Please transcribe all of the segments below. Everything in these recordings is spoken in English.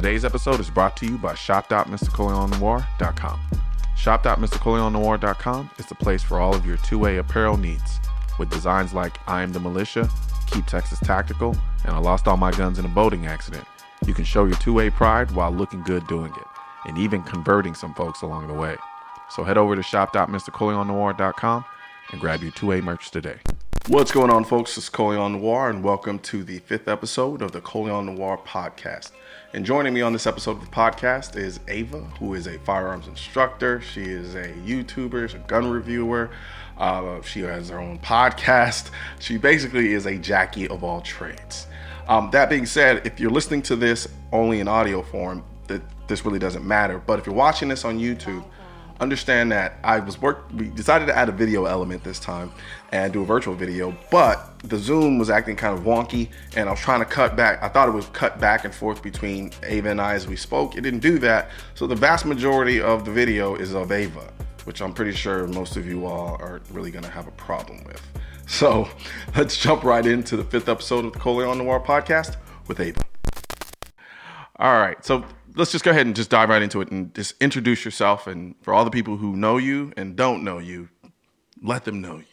Today's episode is brought to you by shop.mrcolionnoir.com. Shop.mrcolionnoir.com is the place for all of your 2A apparel needs. With designs like I Am the Militia, Keep Texas Tactical, and I Lost All My Guns in a Boating Accident, you can show your 2A pride while looking good doing it, and even converting some folks along the way. So head over to shop.mrcolionnoir.com and grab your 2A merch today. What's going on, folks? It's Colion Noir, and welcome to the fifth episode of the Colion Noir podcast. And joining me on this episode of the podcast is Ava, who is a firearms instructor. She is a YouTuber, she's a gun reviewer. Uh, she has her own podcast. She basically is a Jackie of all trades. Um, that being said, if you're listening to this only in audio form, that this really doesn't matter. But if you're watching this on YouTube, understand that I was work. We decided to add a video element this time and do a virtual video, but the Zoom was acting kind of wonky, and I was trying to cut back. I thought it would cut back and forth between Ava and I as we spoke. It didn't do that, so the vast majority of the video is of Ava, which I'm pretty sure most of you all are really going to have a problem with. So let's jump right into the fifth episode of the Colion Noir podcast with Ava. All right, so let's just go ahead and just dive right into it and just introduce yourself. And for all the people who know you and don't know you, let them know you.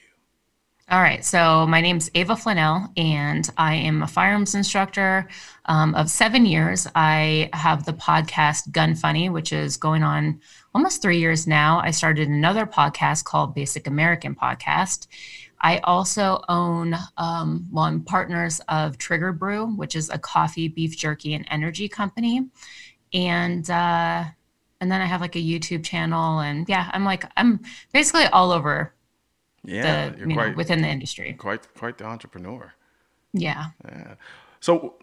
All right, so my name's Ava Flanell, and I am a firearms instructor um, of seven years. I have the podcast Gun Funny, which is going on almost three years now. I started another podcast called Basic American Podcast. I also own, um, well, I'm partners of Trigger Brew, which is a coffee, beef jerky, and energy company and uh, and then I have like a YouTube channel, and yeah, I'm like I'm basically all over. Yeah, the, you quite, know, within the industry. Quite quite the entrepreneur. Yeah. Yeah. So,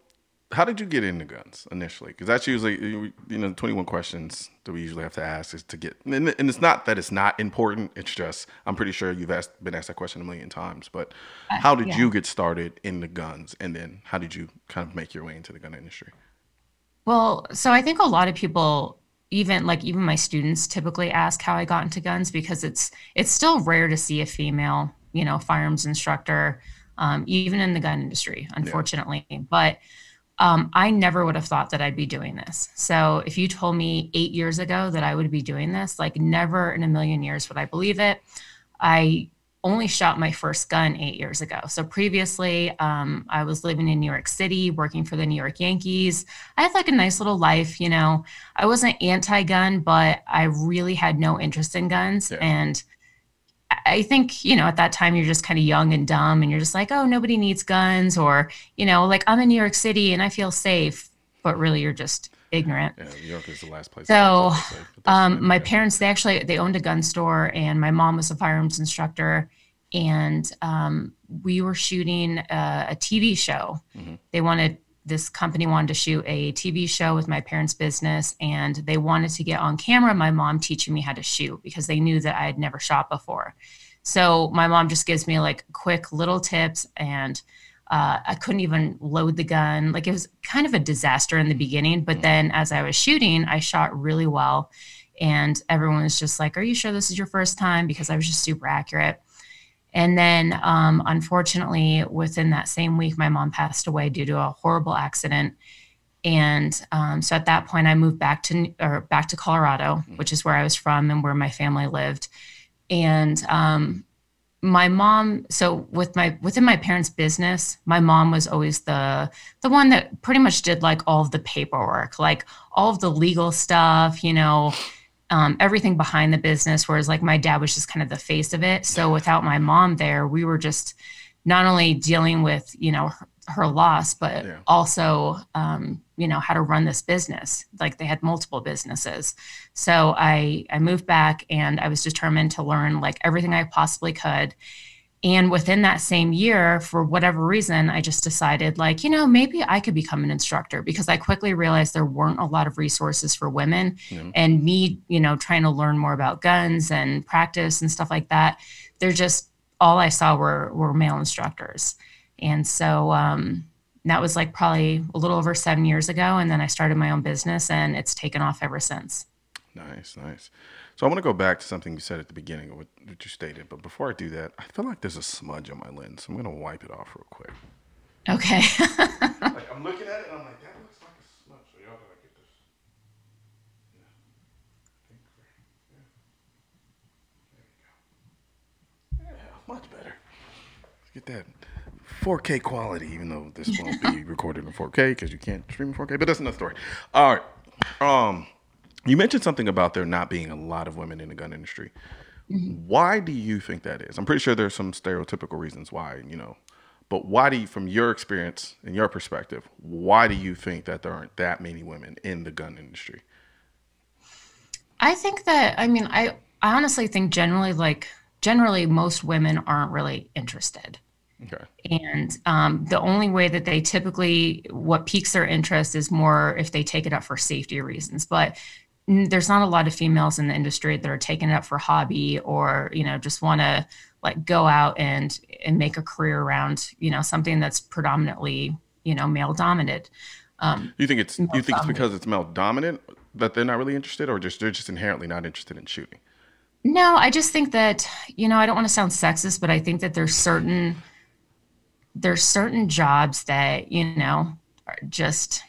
how did you get into guns initially? Because that's usually you know 21 questions that we usually have to ask is to get, and, it's not that it's not important. It's just I'm pretty sure you've asked, been asked that question a million times. But uh, how did uh, yeah. you get started in the guns, and then how did you kind of make your way into the gun industry? Well, so I think a lot of people even like even my students typically ask how I got into guns because it's it's still rare to see a female, you know, firearms instructor um, even in the gun industry, unfortunately. Yeah. But um, I never would have thought that I'd be doing this. So if you told me eight years ago that I would be doing this, like never in a million years would I believe it. I only shot my first gun eight years ago. So previously, um, I was living in New York City, working for the New York Yankees. I had like a nice little life, you know. I wasn't anti-gun, but I really had no interest in guns, yeah. and I think you know at that time you're just kind of young and dumb, and you're just like, oh, nobody needs guns, or you know, like I'm in New York City and I feel safe, but really you're just ignorant. Yeah, New York is the last place. So, um, my parents they actually they owned a gun store, and my mom was a firearms instructor, and um, we were shooting a, a TV show. Mm-hmm. They wanted this company wanted to shoot a TV show with my parents' business, and they wanted to get on camera my mom teaching me how to shoot because they knew that I had never shot before. So my mom just gives me like quick little tips and uh, I couldn't even load the gun. Like it was kind of a disaster in the beginning, but then as I was shooting, I shot really well. And everyone was just like, Are you sure this is your first time? Because I was just super accurate. And then, um, unfortunately, within that same week, my mom passed away due to a horrible accident. And um, so at that point, I moved back to or back to Colorado, which is where I was from and where my family lived. And um, my mom so with my within my parents business my mom was always the the one that pretty much did like all of the paperwork like all of the legal stuff you know um, everything behind the business whereas like my dad was just kind of the face of it. So without my mom there we were just not only dealing with you know her loss, but yeah. also, um, you know, how to run this business. Like they had multiple businesses. So I, I moved back and I was determined to learn like everything I possibly could. And within that same year, for whatever reason, I just decided, like, you know, maybe I could become an instructor because I quickly realized there weren't a lot of resources for women. Yeah. And me, you know, trying to learn more about guns and practice and stuff like that, they're just all I saw were were male instructors. And so um, that was like probably a little over seven years ago. And then I started my own business and it's taken off ever since. Nice, nice. So I want to go back to something you said at the beginning, what, what you stated. But before I do that, I feel like there's a smudge on my lens. So I'm going to wipe it off real quick. Okay. like I'm looking at it and I'm like, that looks like a smudge. So y'all gotta get this. Yeah. There we go. Yeah, much better. Let's get that. 4K quality, even though this won't be recorded in 4K because you can't stream in 4K. But that's another story. All right. Um, you mentioned something about there not being a lot of women in the gun industry. Mm-hmm. Why do you think that is? I'm pretty sure there's some stereotypical reasons why, you know, but why do you, from your experience and your perspective, why do you think that there aren't that many women in the gun industry? I think that, I mean, I, I honestly think generally, like, generally, most women aren't really interested. Okay. And um, the only way that they typically, what piques their interest is more if they take it up for safety reasons. But there's not a lot of females in the industry that are taking it up for hobby or, you know, just want to like go out and and make a career around, you know, something that's predominantly, you know, male dominant. Um, you think it's you think it's because it's male dominant that they're not really interested, or just they're just inherently not interested in shooting? No, I just think that you know I don't want to sound sexist, but I think that there's certain there's certain jobs that you know are just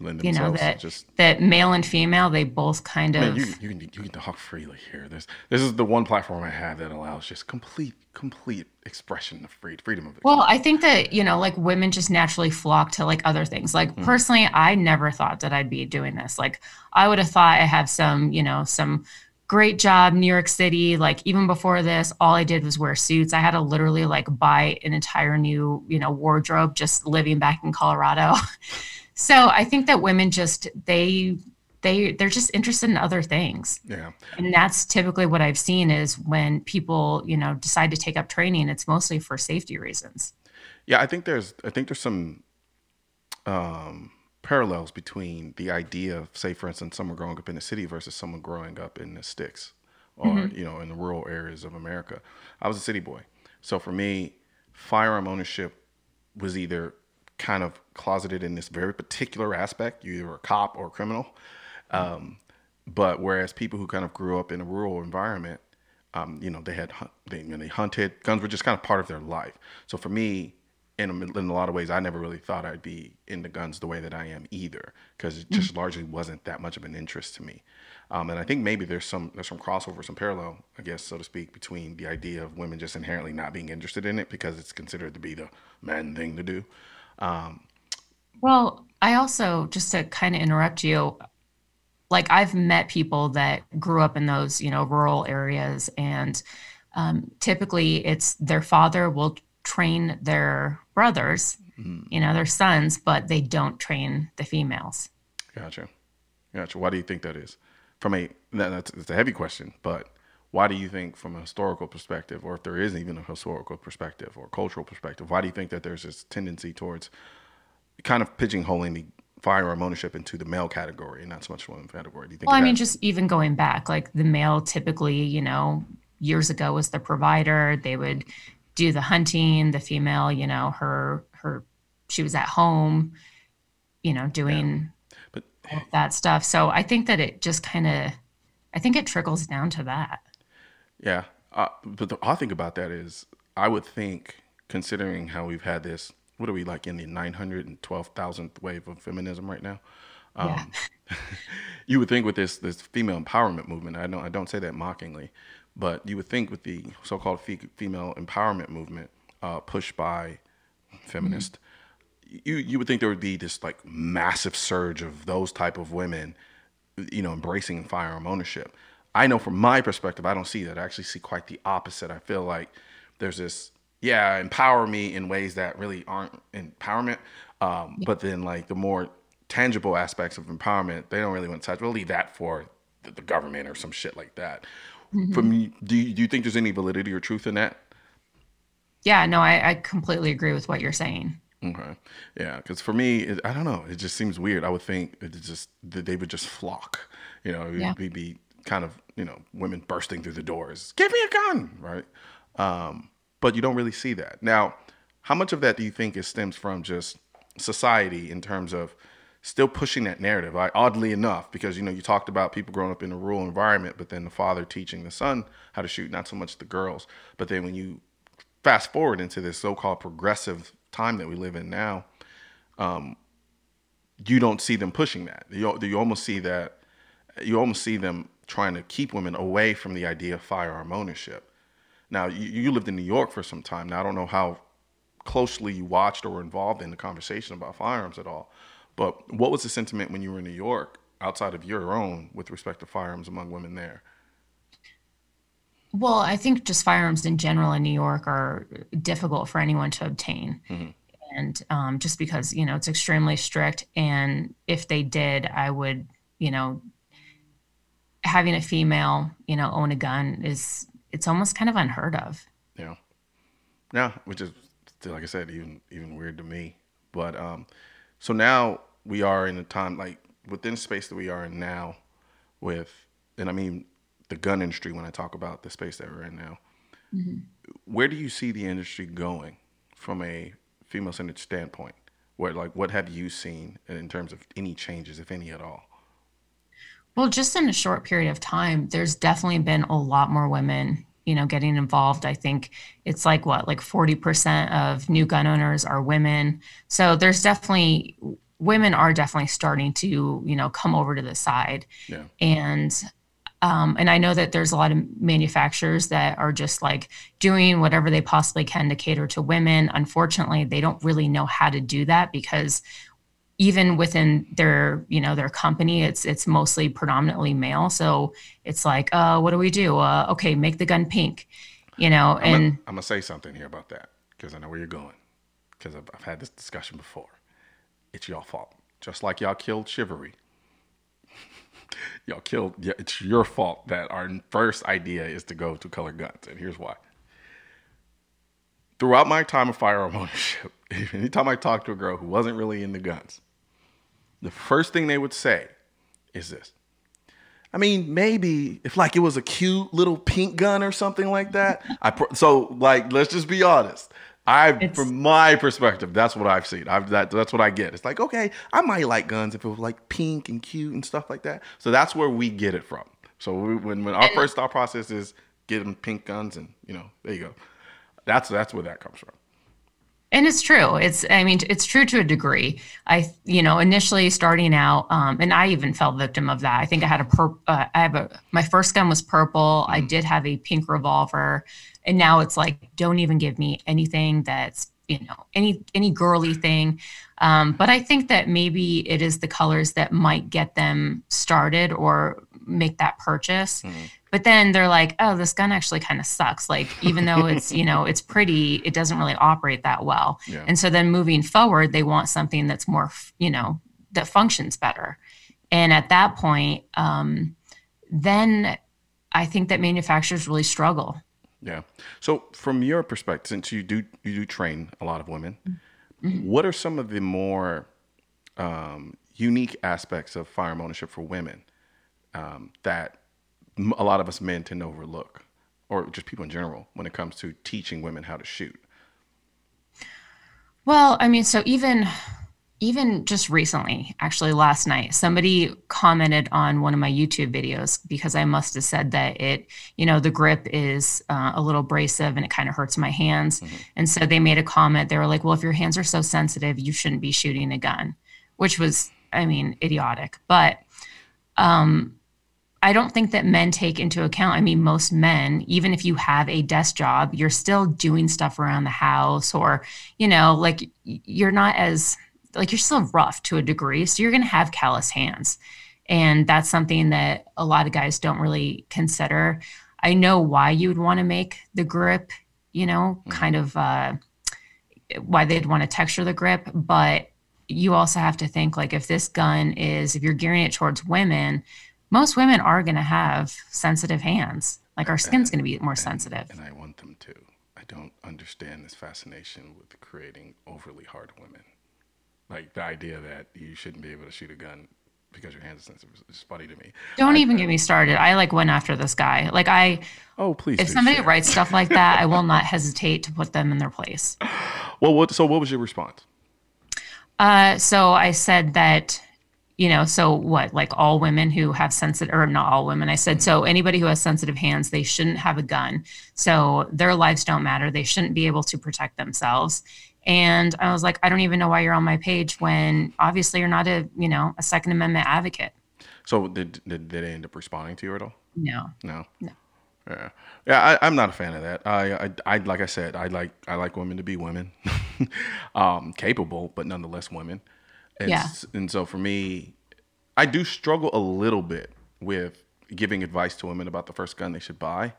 you know that just that male and female they both kind of man, you, you, can, you can talk freely here. This this is the one platform i have that allows just complete complete expression of free, freedom of well i think that you know like women just naturally flock to like other things. Like mm. personally i never thought that i'd be doing this. Like i would have thought i have some you know some great job new york city. Like even before this all i did was wear suits. I had to literally like buy an entire new you know wardrobe just living back in colorado. So i think that women just they they they're just interested in other things. Yeah. And that's typically what i've seen is when people you know decide to take up training it's mostly for safety reasons. Yeah i think there's i think there's some um parallels between the idea of, say, for instance, someone growing up in the city versus someone growing up in the sticks or, mm-hmm. you know, in the rural areas of America. I was a city boy. So for me, firearm ownership was either kind of closeted in this very particular aspect, you either a cop or a criminal. Um, but whereas people who kind of grew up in a rural environment, um, you know, they had they, you know, they hunted. Guns were just kind of part of their life. So for me, in a, in a lot of ways, I never really thought I'd be into guns the way that I am either, because it just mm-hmm. largely wasn't that much of an interest to me. Um, and I think maybe there's some there's some crossover, some parallel, I guess, so to speak, between the idea of women just inherently not being interested in it because it's considered to be the man thing to do. Um, well, I also just to kind of interrupt you, like I've met people that grew up in those you know rural areas, and um, typically it's their father will train their brothers, mm-hmm. you know, their sons, but they don't train the females. Gotcha. Gotcha. Why do you think that is? From a that's, that's a heavy question, but why do you think, from a historical perspective, or if there is even a historical perspective or cultural perspective, why do you think that there's this tendency towards kind of pigeonholing the firearm ownership into the male category and not so much the women category? Do you think? Well, I mean, just even going back, like the male typically, you know, years ago was the provider. They would do the hunting the female you know her her she was at home you know doing yeah. but that stuff. So i think that it just kind of i think it trickles down to that. Yeah. Uh, but the odd thing about that is i would think considering how we've had this what are we like in the 912,000th wave of feminism right now um, you would think with this this female empowerment movement i don't i don't say that mockingly but you would think with the so-called female empowerment movement uh, pushed by feminists, mm-hmm. you you would think there would be this like massive surge of those type of women, you know, embracing firearm ownership. I know from my perspective, I don't see that. I actually see quite the opposite. I feel like there's this, yeah, empower me in ways that really aren't empowerment. Um, yeah. But then, like the more tangible aspects of empowerment, they don't really want to touch. We'll leave that for the, the government or some shit like that. Mm-hmm. From do you, do you think there's any validity or truth in that? Yeah, no, I, I completely agree with what you're saying. Okay, yeah, because for me, it, I don't know. It just seems weird. I would think it just that they would just flock. You know, yeah. we'd be kind of you know women bursting through the doors. Give me a gun, right? Um, but you don't really see that now. How much of that do you think is stems from just society in terms of still pushing that narrative. I, oddly enough, because you know you talked about people growing up in a rural environment, but then the father teaching the son how to shoot, not so much the girls. But then when you fast forward into this so-called progressive time that we live in now, um, you don't see them pushing that. You, you almost see that. You almost see them trying to keep women away from the idea of firearm ownership. Now, you, you lived in New York for some time. Now, I don't know how closely you watched or were involved in the conversation about firearms at all. But what was the sentiment when you were in New York, outside of your own, with respect to firearms among women there? Well, I think just firearms in general in New York are difficult for anyone to obtain. Mm-hmm. And um, just because, you know, it's extremely strict. And if they did, I would, you know, having a female, you know, own a gun is, it's almost kind of unheard of. Yeah. Yeah. Which is, like I said, even, even weird to me. But um, so now we are in a time, like within space that we are in now with, and I mean, the gun industry when I talk about the space that we're in now. Mm-hmm. Where do you see the industry going from a female centered standpoint? Where like what have you seen in terms of any changes, if any at all? Well, just in a short period of time, there's definitely been a lot more women, you know, getting involved. I think it's like what, like 40% of new gun owners are women. So there's definitely women are definitely starting to, you know, come over to the side. Yeah. And um, and I know that there's a lot of manufacturers that are just like doing whatever they possibly can to cater to women. Unfortunately, they don't really know how to do that because even within their you know their company it's it's mostly predominantly male so it's like uh what do we do uh okay make the gun pink you know and i'm gonna, I'm gonna say something here about that because i know where you're going because I've, I've had this discussion before it's your fault just like y'all killed chivalry y'all killed. Yeah, it's your fault that our first idea is to go to color guns, and here's why. Throughout my time of firearm ownership, anytime I talked to a girl who wasn't really into guns, the first thing they would say is this. I mean, maybe if like it was a cute little pink gun or something like that. I so like let's just be honest. I, it's, from my perspective, that's what I've seen. I've that that's what I get. It's like, okay, I might like guns if it was like pink and cute and stuff like that. So that's where we get it from. So we, when when our first thought process is get them pink guns, and you know, there you go. That's that's where that comes from. And it's true. It's I mean it's true to a degree. I you know initially starting out, um, and I even fell victim of that. I think I had a pur- uh, I have a my first gun was purple. Mm. I did have a pink revolver and now it's like don't even give me anything that's you know any any girly thing. Um, but i think that maybe it is the colors that might get them started or make that purchase. Mm-hmm. but then they're like oh this gun actually kind of sucks. Like even though it's you know it's pretty it doesn't really operate that well. Yeah. and so then moving forward they want something that's more you know that functions better. And at that point um, then i think that manufacturers really struggle yeah. So from your perspective, since you do you do train a lot of women, mm-hmm. what are some of the more um, unique aspects of firearm ownership for women um, that a lot of us men tend to overlook, or just people in general, when it comes to teaching women how to shoot? Well, I mean, so even even just recently, actually last night, somebody commented on one of my YouTube videos because I must have said that it, you know, the grip is uh, a little abrasive and it kind of hurts my hands. Mm-hmm. And so they made a comment. They were like, well, if your hands are so sensitive, you shouldn't be shooting a gun, which was, I mean, idiotic. But um, I don't think that men take into account. I mean, most men, even if you have a desk job, you're still doing stuff around the house or, you know, like you're not as like you're still rough to a degree. So you're going to have callous hands. And that's something that a lot of guys don't really consider. I know why you would want to make the grip, you know, mm-hmm. kind of uh, why they'd want to texture the grip. But you also have to think like if this gun is, if you're gearing it towards women, most women are going to have sensitive hands. Like our skin's going to be more and, sensitive. And I want them to. I don't understand this fascination with creating overly hard women. Like the idea that you shouldn't be able to shoot a gun because your hands are sensitive is funny to me. Don't I, even get me started. I like went after this guy. Like I Oh please. If somebody share. writes stuff like that, I will not hesitate to put them in their place. Well what so what was your response? Uh so I said that you know, so what, like all women who have sensitive, or not all women, I said, so anybody who has sensitive hands, they shouldn't have a gun. So their lives don't matter. They shouldn't be able to protect themselves. And I was like, I don't even know why you're on my page when obviously you're not a, you know, a Second Amendment advocate. So did, did, did they end up responding to you at all? No. No. No. Yeah, yeah. I, am not a fan of that. I, I, I, like I said, I like, I like women to be women, um, capable, but nonetheless women. And, yeah. And so for me, I do struggle a little bit with giving advice to women about the first gun they should buy,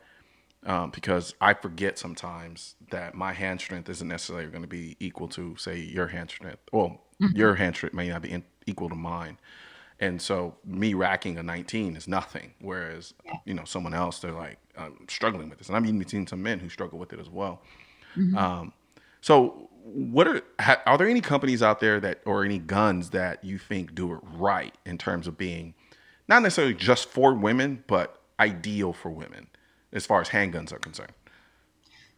um, because I forget sometimes that my hand strength isn't necessarily going to be equal to, say, your hand strength. Well, mm-hmm. your hand strength may not be in, equal to mine. And so me racking a 19 is nothing. Whereas, you know, someone else, they're like, I'm struggling with this. And I've even seen some men who struggle with it as well. Mm-hmm. Um, so what are, ha, are there any companies out there that, or any guns that you think do it right in terms of being not necessarily just for women, but ideal for women as far as handguns are concerned?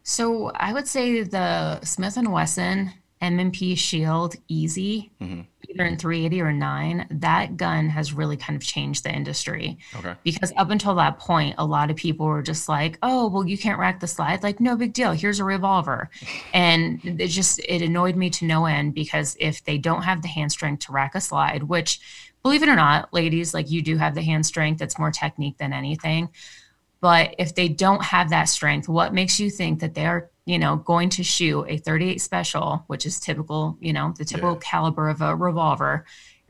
So I would say the Smith and Wesson M&P Shield Easy, mm-hmm. either in 380 or 9, that gun has really kind of changed the industry. Okay. Because up until that point, a lot of people were just like, "Oh, well, you can't rack the slide. Like, no big deal. Here's a revolver." and it just it annoyed me to no end because if they don't have the hand strength to rack a slide, which believe it or not, ladies, like you do have the hand strength, it's more technique than anything. But if they don't have that strength, what makes you think that they're you know, going to shoot a 38 special, which is typical, you know, the typical yeah. caliber of a revolver.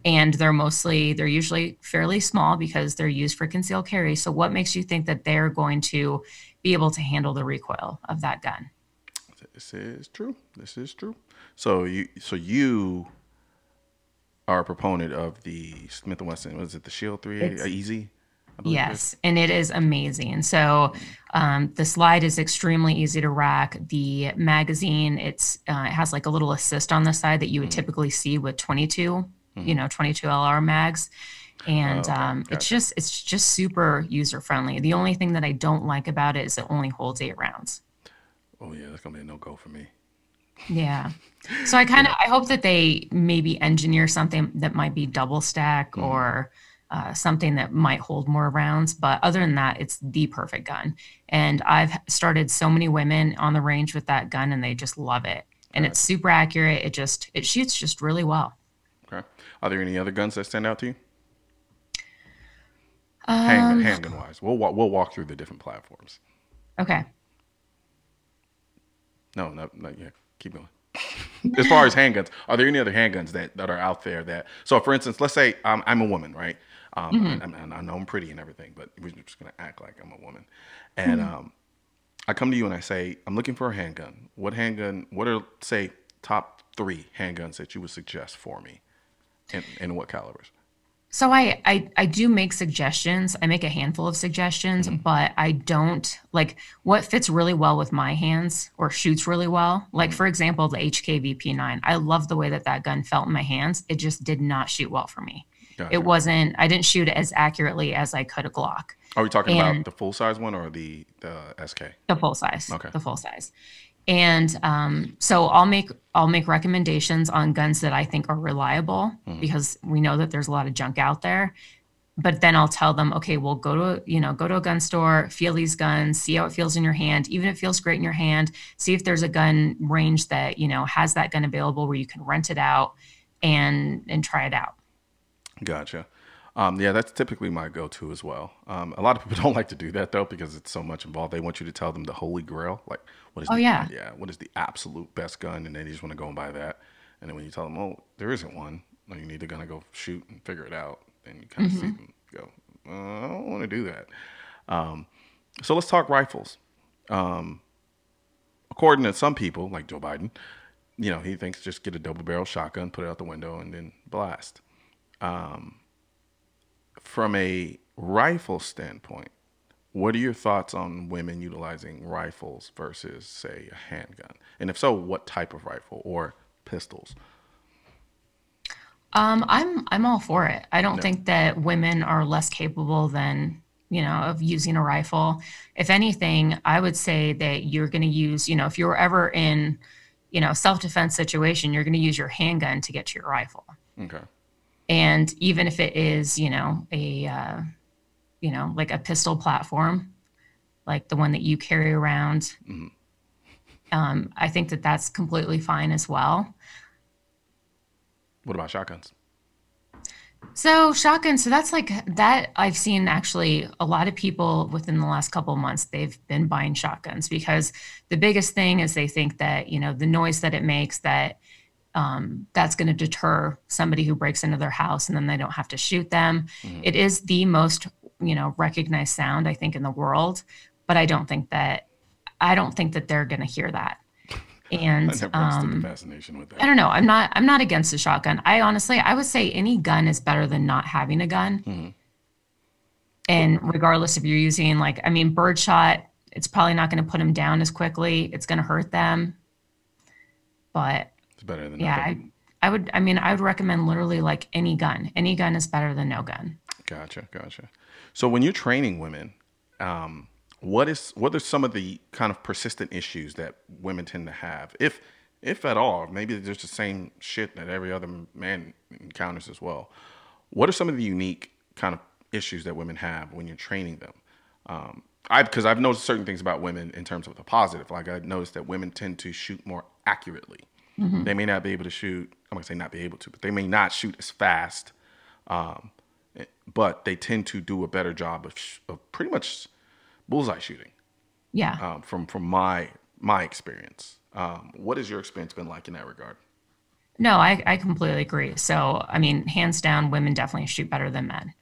And they're mostly, they're usually fairly small because they're used for concealed carry. So, what makes you think that they're going to be able to handle the recoil of that gun? This is true. This is true. So you, so you are a proponent of the Smith and Wesson. Was it the Shield Three uh, Easy? Yes, and it is amazing. So um, the slide is extremely easy to rack. The magazine, it's uh, it has like a little assist on the side that you would mm-hmm. typically see with 22, mm-hmm. you know, 22 LR mags, and oh, um, it's just it's just super user friendly. The only thing that I don't like about it is it only holds eight rounds. Oh yeah, that's gonna be a no go for me. Yeah. So I kind of yeah. I hope that they maybe engineer something that might be double stack mm-hmm. or uh, something that might hold more rounds. But other than that, it's the perfect gun. And I've started so many women on the range with that gun, and they just love it. And right. it's super accurate. It just it shoots just really well. Okay. Are there any other guns that stand out to you? Um, handgun, handgun wise, we'll we'll walk through the different platforms. Okay. No, no, not yet. Keep going. as far as handguns, are there any other handguns that, that are out there that? So, for instance, let's say um, I'm a woman, right? Um, mm-hmm. and, and, I know I'm pretty and everything, but we're just gonna act like I'm a woman. And mm-hmm. um, I come to you and I say, I'm looking for a handgun. What handgun? What are say top three handguns that you would suggest for me, and, and what calibers? So I, I I do make suggestions. I make a handful of suggestions, mm-hmm. but I don't like what fits really well with my hands or shoots really well. Like mm-hmm. for example, the HK VP9. I love the way that that gun felt in my hands. It just did not shoot well for me. Gotcha. It wasn't. I didn't shoot it as accurately as I could a Glock. Are we talking and about the full size one or the the SK? The full size. Okay. The full size. And um, so I'll make I'll make recommendations on guns that I think are reliable mm-hmm. because we know that there's a lot of junk out there. But then I'll tell them, okay, well, go to you know go to a gun store, feel these guns, see how it feels in your hand. Even if it feels great in your hand, see if there's a gun range that you know has that gun available where you can rent it out and and try it out. Gotcha. Um, yeah, that's typically my go-to as well. Um, a lot of people don't like to do that though because it's so much involved. They want you to tell them the holy grail, like what is oh the, yeah yeah what is the absolute best gun, and then they just want to go and buy that. And then when you tell them, oh, there isn't one, you need to gonna go shoot and figure it out, and you kind of mm-hmm. see them go, uh, I don't want to do that. Um, so let's talk rifles. Um, according to some people, like Joe Biden, you know, he thinks just get a double barrel shotgun, put it out the window, and then blast. Um, from a rifle standpoint, what are your thoughts on women utilizing rifles versus, say, a handgun? And if so, what type of rifle or pistols? Um, I'm I'm all for it. I don't no. think that women are less capable than you know of using a rifle. If anything, I would say that you're going to use you know if you're ever in you know self defense situation, you're going to use your handgun to get to your rifle. Okay. And even if it is you know a uh, you know, like a pistol platform, like the one that you carry around. Mm-hmm. Um, I think that that's completely fine as well. What about shotguns? So shotguns so that's like that I've seen actually a lot of people within the last couple of months they've been buying shotguns because the biggest thing is they think that, you know, the noise that it makes that um, that's going to deter somebody who breaks into their house and then they don't have to shoot them. Mm-hmm. It is the most, you know, recognized sound I think in the world, but I don't think that I don't think that they're going to hear that. And um, fascination with that. I don't know. I'm not. I'm not against a shotgun. I honestly, I would say any gun is better than not having a gun. Mm-hmm. And regardless if you're using like, I mean, birdshot, it's probably not going to put them down as quickly. It's going to hurt them. But it's better than yeah. I, I would. I mean, I would recommend literally like any gun. Any gun is better than no gun. Gotcha. Gotcha. So when you're training women, um, what is what are some of the kind of persistent issues that women tend to have, if if at all? Maybe they're just the same shit that every other man encounters as well. What are some of the unique kind of issues that women have when you're training them? Um, I because I've noticed certain things about women in terms of the positive. Like I noticed that women tend to shoot more accurately. Mm-hmm. They may not be able to shoot. I'm gonna say not be able to, but they may not shoot as fast. Um, but they tend to do a better job of, of pretty much bullseye shooting. Yeah. Um, from from my my experience, um, what has your experience been like in that regard? No, I, I completely agree. So, I mean, hands down, women definitely shoot better than men,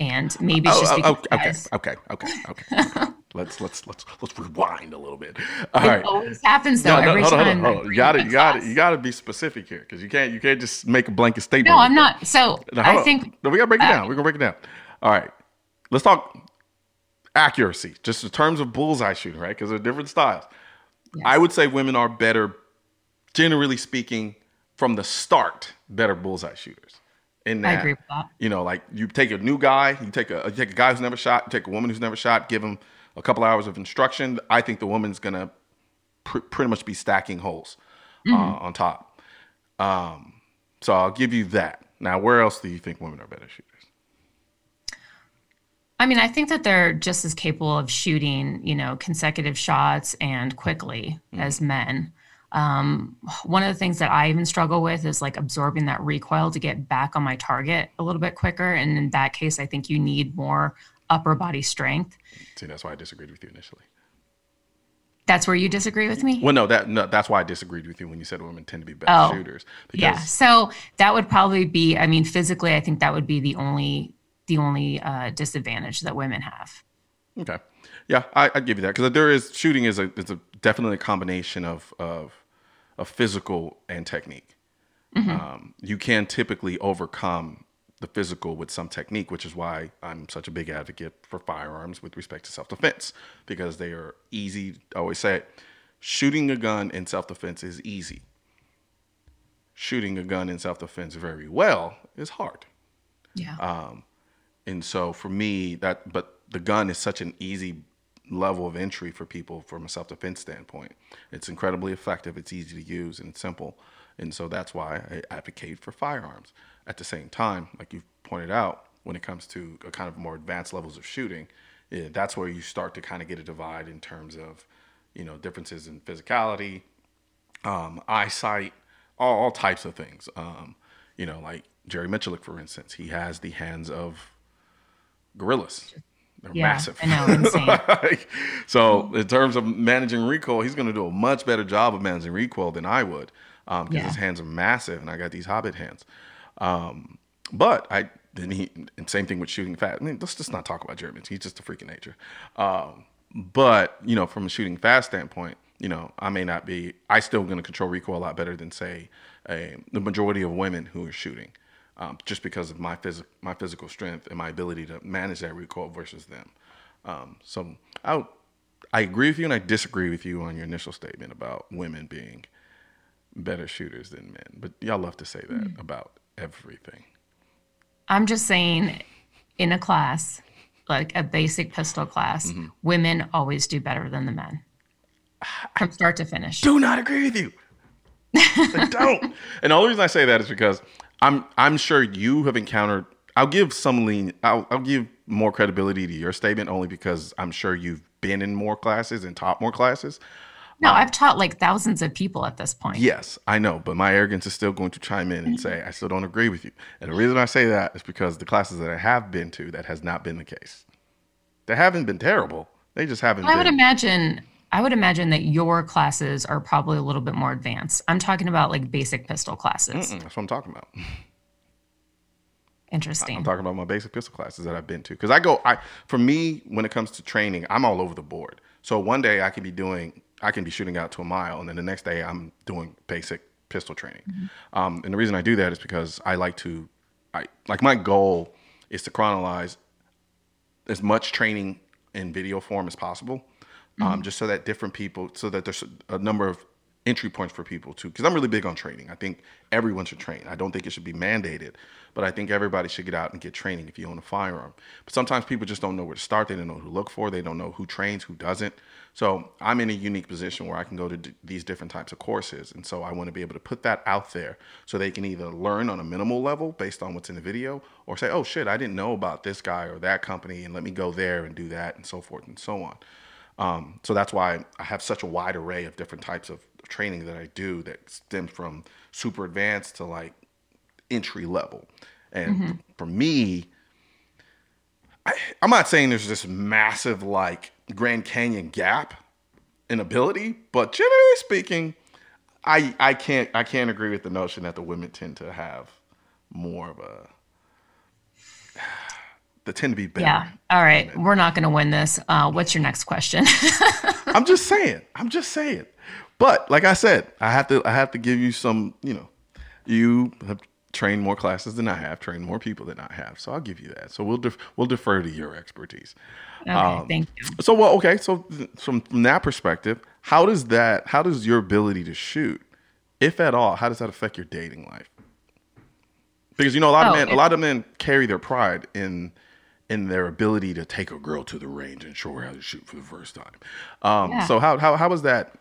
and maybe it's oh, just oh, because okay, okay, okay, okay, okay. let's let's let's let's rewind a little bit. All it right. always happens though. No, no, every hold on, time. Hold on, hold on. You got to you got to you got to be specific here because you can't you can't just make a blanket statement. No, I'm not. So I think no, we got to break it uh, down. We're gonna break it down. All right, let's talk accuracy, just in terms of bullseye shooting, right? Because they're different styles. Yes. I would say women are better, generally speaking, from the start, better bullseye shooters. In that, I agree with that. You know, like you take a new guy, you take a you take a guy who's never shot, you take a woman who's never shot, give him a couple hours of instruction. I think the woman's gonna pr- pretty much be stacking holes uh, mm-hmm. uh, on top. Um, so I'll give you that. Now, where else do you think women are better shooters? I mean, I think that they're just as capable of shooting, you know, consecutive shots and quickly mm. as men. Um, one of the things that I even struggle with is like absorbing that recoil to get back on my target a little bit quicker. And in that case, I think you need more upper body strength. See, that's why I disagreed with you initially. That's where you disagree with me. Well, no, that no, that's why I disagreed with you when you said women tend to be better oh, shooters. Because... Yeah, so that would probably be. I mean, physically, I think that would be the only the only uh, disadvantage that women have. Okay, yeah, I, I give you that because there is shooting is a is a definitely a combination of of of physical and technique. Mm-hmm. Um, you can typically overcome the physical with some technique, which is why I'm such a big advocate for firearms with respect to self defense because they are easy. I always say it, shooting a gun in self defense is easy. Shooting a gun in self defense very well is hard. Yeah. Um, and so for me that but the gun is such an easy level of entry for people from a self-defense standpoint it's incredibly effective it's easy to use and it's simple and so that's why i advocate for firearms at the same time like you pointed out when it comes to a kind of more advanced levels of shooting yeah, that's where you start to kind of get a divide in terms of you know differences in physicality um, eyesight all, all, types of things um, you know like jerry miculek for instance he has the hands of gorillas. They're yeah, massive. I know, like, so in terms of managing recoil, he's going to do a much better job of managing recoil than I would because um, yeah. his hands are massive and I got these hobbit hands. Um, but I then he same thing with shooting fast. I mean, let's just not talk about Germans. He's just a freak of nature. Um, but you know, from a shooting fast standpoint, you know, I may not be. I still going to control recoil a lot better than say a, the majority of women who are shooting um, just because of my phys- my physical strength and my ability to manage that recoil versus them. Um, so I I agree with you and I disagree with you on your initial statement about women being better shooters than men. But y'all love to say that mm-hmm. about everything. I'm just saying, in a class, like a basic pistol class, mm-hmm. women always do better than the men from start to finish. Do not agree with you. I don't. And the only reason I say that is because I'm I'm sure you have encountered. I'll give some lean. I'll, I'll give more credibility to your statement only because I'm sure you've been in more classes and taught more classes. No, um, I've taught like thousands of people at this point. Yes, I know, but my arrogance is still going to chime in and mm-hmm. say I still don't agree with you. And the reason I say that is because the classes that I have been to, that has not been the case. They haven't been terrible. They just haven't. I been. would imagine. I would imagine that your classes are probably a little bit more advanced. I'm talking about like basic pistol classes. Mm-mm, that's what I'm talking about. Interesting. I'm talking about my basic pistol classes that I've been to. Because I go, I for me, when it comes to training, I'm all over the board. So one day I can be doing, I can be shooting out to a mile, and then the next day I'm doing basic pistol training. Mm-hmm. Um, and the reason I do that is because I like to, I like my goal is to chronologize as much training in video form as possible, um, just so that different people, so that there's a number of entry points for people too. Because I'm really big on training. I think everyone should train. I don't think it should be mandated, but I think everybody should get out and get training if you own a firearm. But sometimes people just don't know where to start. They don't know who to look for. They don't know who trains, who doesn't. So I'm in a unique position where I can go to d- these different types of courses, and so I want to be able to put that out there so they can either learn on a minimal level based on what's in the video, or say, "Oh shit, I didn't know about this guy or that company, and let me go there and do that, and so forth and so on." Um, so that's why I have such a wide array of different types of training that I do that stems from super advanced to like entry level. And mm-hmm. for me, I, I'm not saying there's this massive like Grand Canyon gap in ability, but generally speaking, I I can't I can't agree with the notion that the women tend to have more of a they tend to be better. yeah. All right. We're not going to win this. Uh, what's your next question? I'm just saying. I'm just saying. But like I said, I have to I have to give you some, you know, you have trained more classes than I have, trained more people than I have. So I'll give you that. So we'll def- we'll defer to your expertise. okay. Um, thank you. So well, okay. So th- from from that perspective, how does that how does your ability to shoot, if at all, how does that affect your dating life? Because you know a lot of Oh, men a lot of men carry their pride in in their ability to take a girl to the range and show her how to shoot for the first time. Um, Yeah. So how how how was that?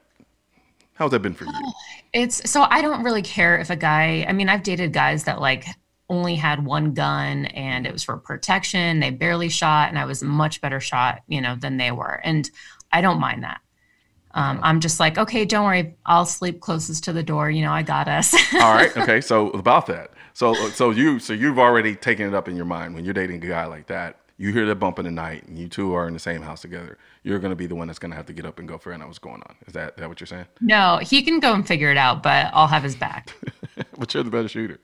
How's that been for you? It's so I don't really care if a guy, I mean, I've dated guys that like only had one gun and it was for protection. They barely shot and I was a much better shot, you know, than they were. And I don't mind that. Um, I'm just like, okay, don't worry. I'll sleep closest to the door. You know, I got us. All right. Okay. So about that. So so you so you've already taken it up in your mind when you're dating a guy like that. You hear that bump in the night, and you two are in the same house together. You're going to be the one that's going to have to get up and go figure out what's going on. Is that, that what you're saying? no, he can go and figure it out, but I'll have his back. but you're the better shooter.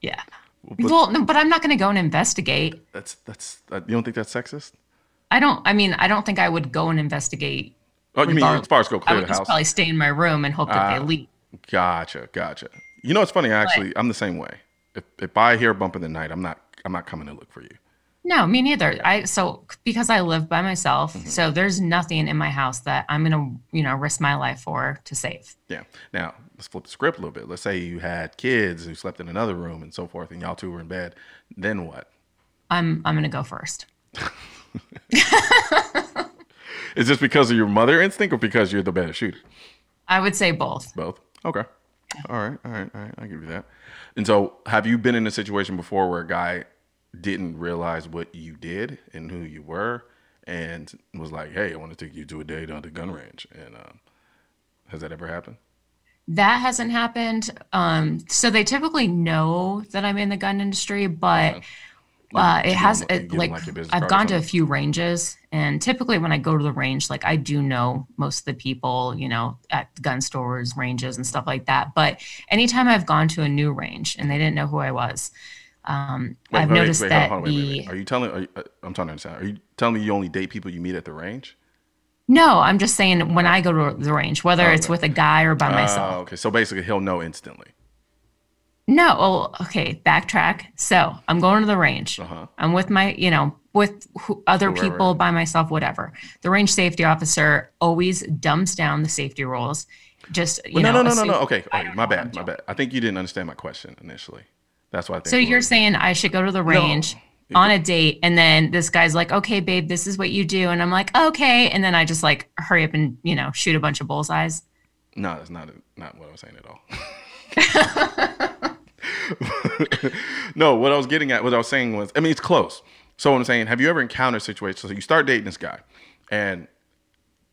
Yeah. But Well, no, but I'm not going to go and investigate. that's that's uh, you don't think that's sexist? I don't, I mean, I don't think I would go and investigate. Oh, you mean as far as go clear I would the just house? probably stay in my room and hope that Ah. they leave. Gotcha, gotcha. You know, it's funny. Actually, I'm the same way. If if I hear a bump in the night, I'm not I'm not coming to look for you. No, me neither. I so because I live by myself, Mm-hmm. so there's nothing in my house that I'm gonna, you know, risk my life for to save. Yeah. Now let's flip the script a little bit. Let's say you had kids who slept in another room and so forth, and y'all two were in bed. Then what? I'm I'm gonna go first. Is this because of your mother instinct or because you're the better shooter? I would say both. Both. Okay. All right. All right. All right. I'll give you that. And so, have you been in a situation before where a guy didn't realize what you did and who you were, and was like, "Hey, I want to take you to a date on the gun range"? And um, has that ever happened? That hasn't happened. Um, so they typically know that I'm in the gun industry, but uh, it has give 'em- you it, like, like, I've gone to a few ranges, and typically when I go to the range, like I do know most of the people, you know, at gun stores, ranges, and stuff like that. But anytime I've gone to a new range and they didn't know who I was, um, Wait, I've wait, noticed wait, that on, the. Are you telling? Are you, uh, I'm trying to understand. Are you telling me you only date people you meet at the range? no, I'm just saying when I go to the range, whether it's Okay. with a guy or by myself. Oh, okay. So basically, he'll know instantly. No, well, okay, backtrack. So I'm going to the range. Uh-huh. I'm with my, you know, with who, other Whoever. people, by myself, whatever. The range safety officer always dumbs down the safety rules. Just, you Well, know, no, no, no, no, no. Okay, okay, my I'm bad, my bad. I think you didn't understand my question initially. That's why I think. So you're saying I should go to the range on a date, and then this guy's like, "Okay, babe, this is what you do," and I'm like, "Okay," and then I just like hurry up and you know shoot a bunch of bullseyes. No, that's not not what I was saying at all. no, what I was getting at, what I was saying was, I mean, it's close. So what I'm saying, have you ever encountered situations? So you start dating this guy, and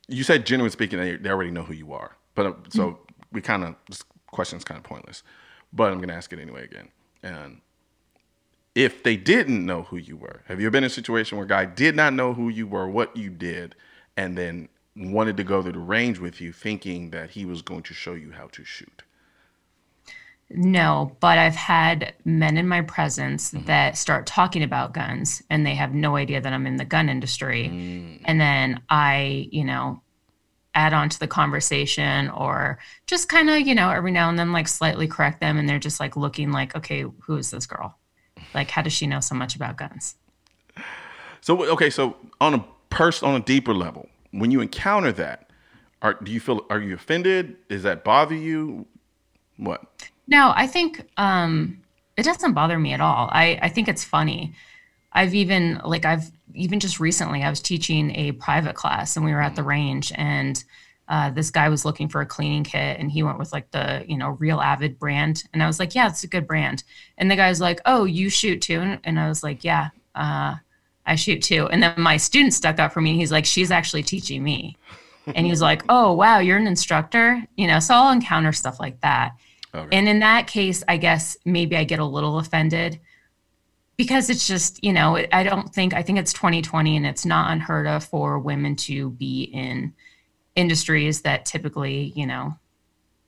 you said generally speaking, they, they already know who you are. But uh, so mm-hmm. we kind of this question's kind of pointless. But I'm going to ask it anyway again. And if they didn't know who you were, have you ever been in a situation where a guy did not know who you were, what you did, and then wanted to go to the range with you, thinking that he was going to show you how to shoot? No, but I've had men in my presence mm-hmm. that start talking about guns and they have no idea that I'm in the gun industry. Mm. And then I, you know, add on to the conversation or just kind of, you know, every now and then like slightly correct them and they're just like looking like, okay, who is this girl? Like, how does she know so much about guns? So, okay, so on a person, on a deeper level, when you encounter that, are, do you feel, are you offended? Does that bother you? What? No, I think um, it doesn't bother me at all. I, I think it's funny. I've even like I've even just recently I was teaching a private class and we were at the range and uh, this guy was looking for a cleaning kit and he went with like the you know real avid brand. And I was like yeah it's a good brand. And the guy's like oh you shoot too? And I was like yeah uh, I shoot too. And then my student stuck up for me he's like she's actually teaching me. And he was like oh wow you're an instructor? You know so I'll encounter stuff like that okay. and in that case I guess maybe I get a little offended because it's just you know i don't think i think it's 2020 and it's not unheard of for women to be in industries that typically you know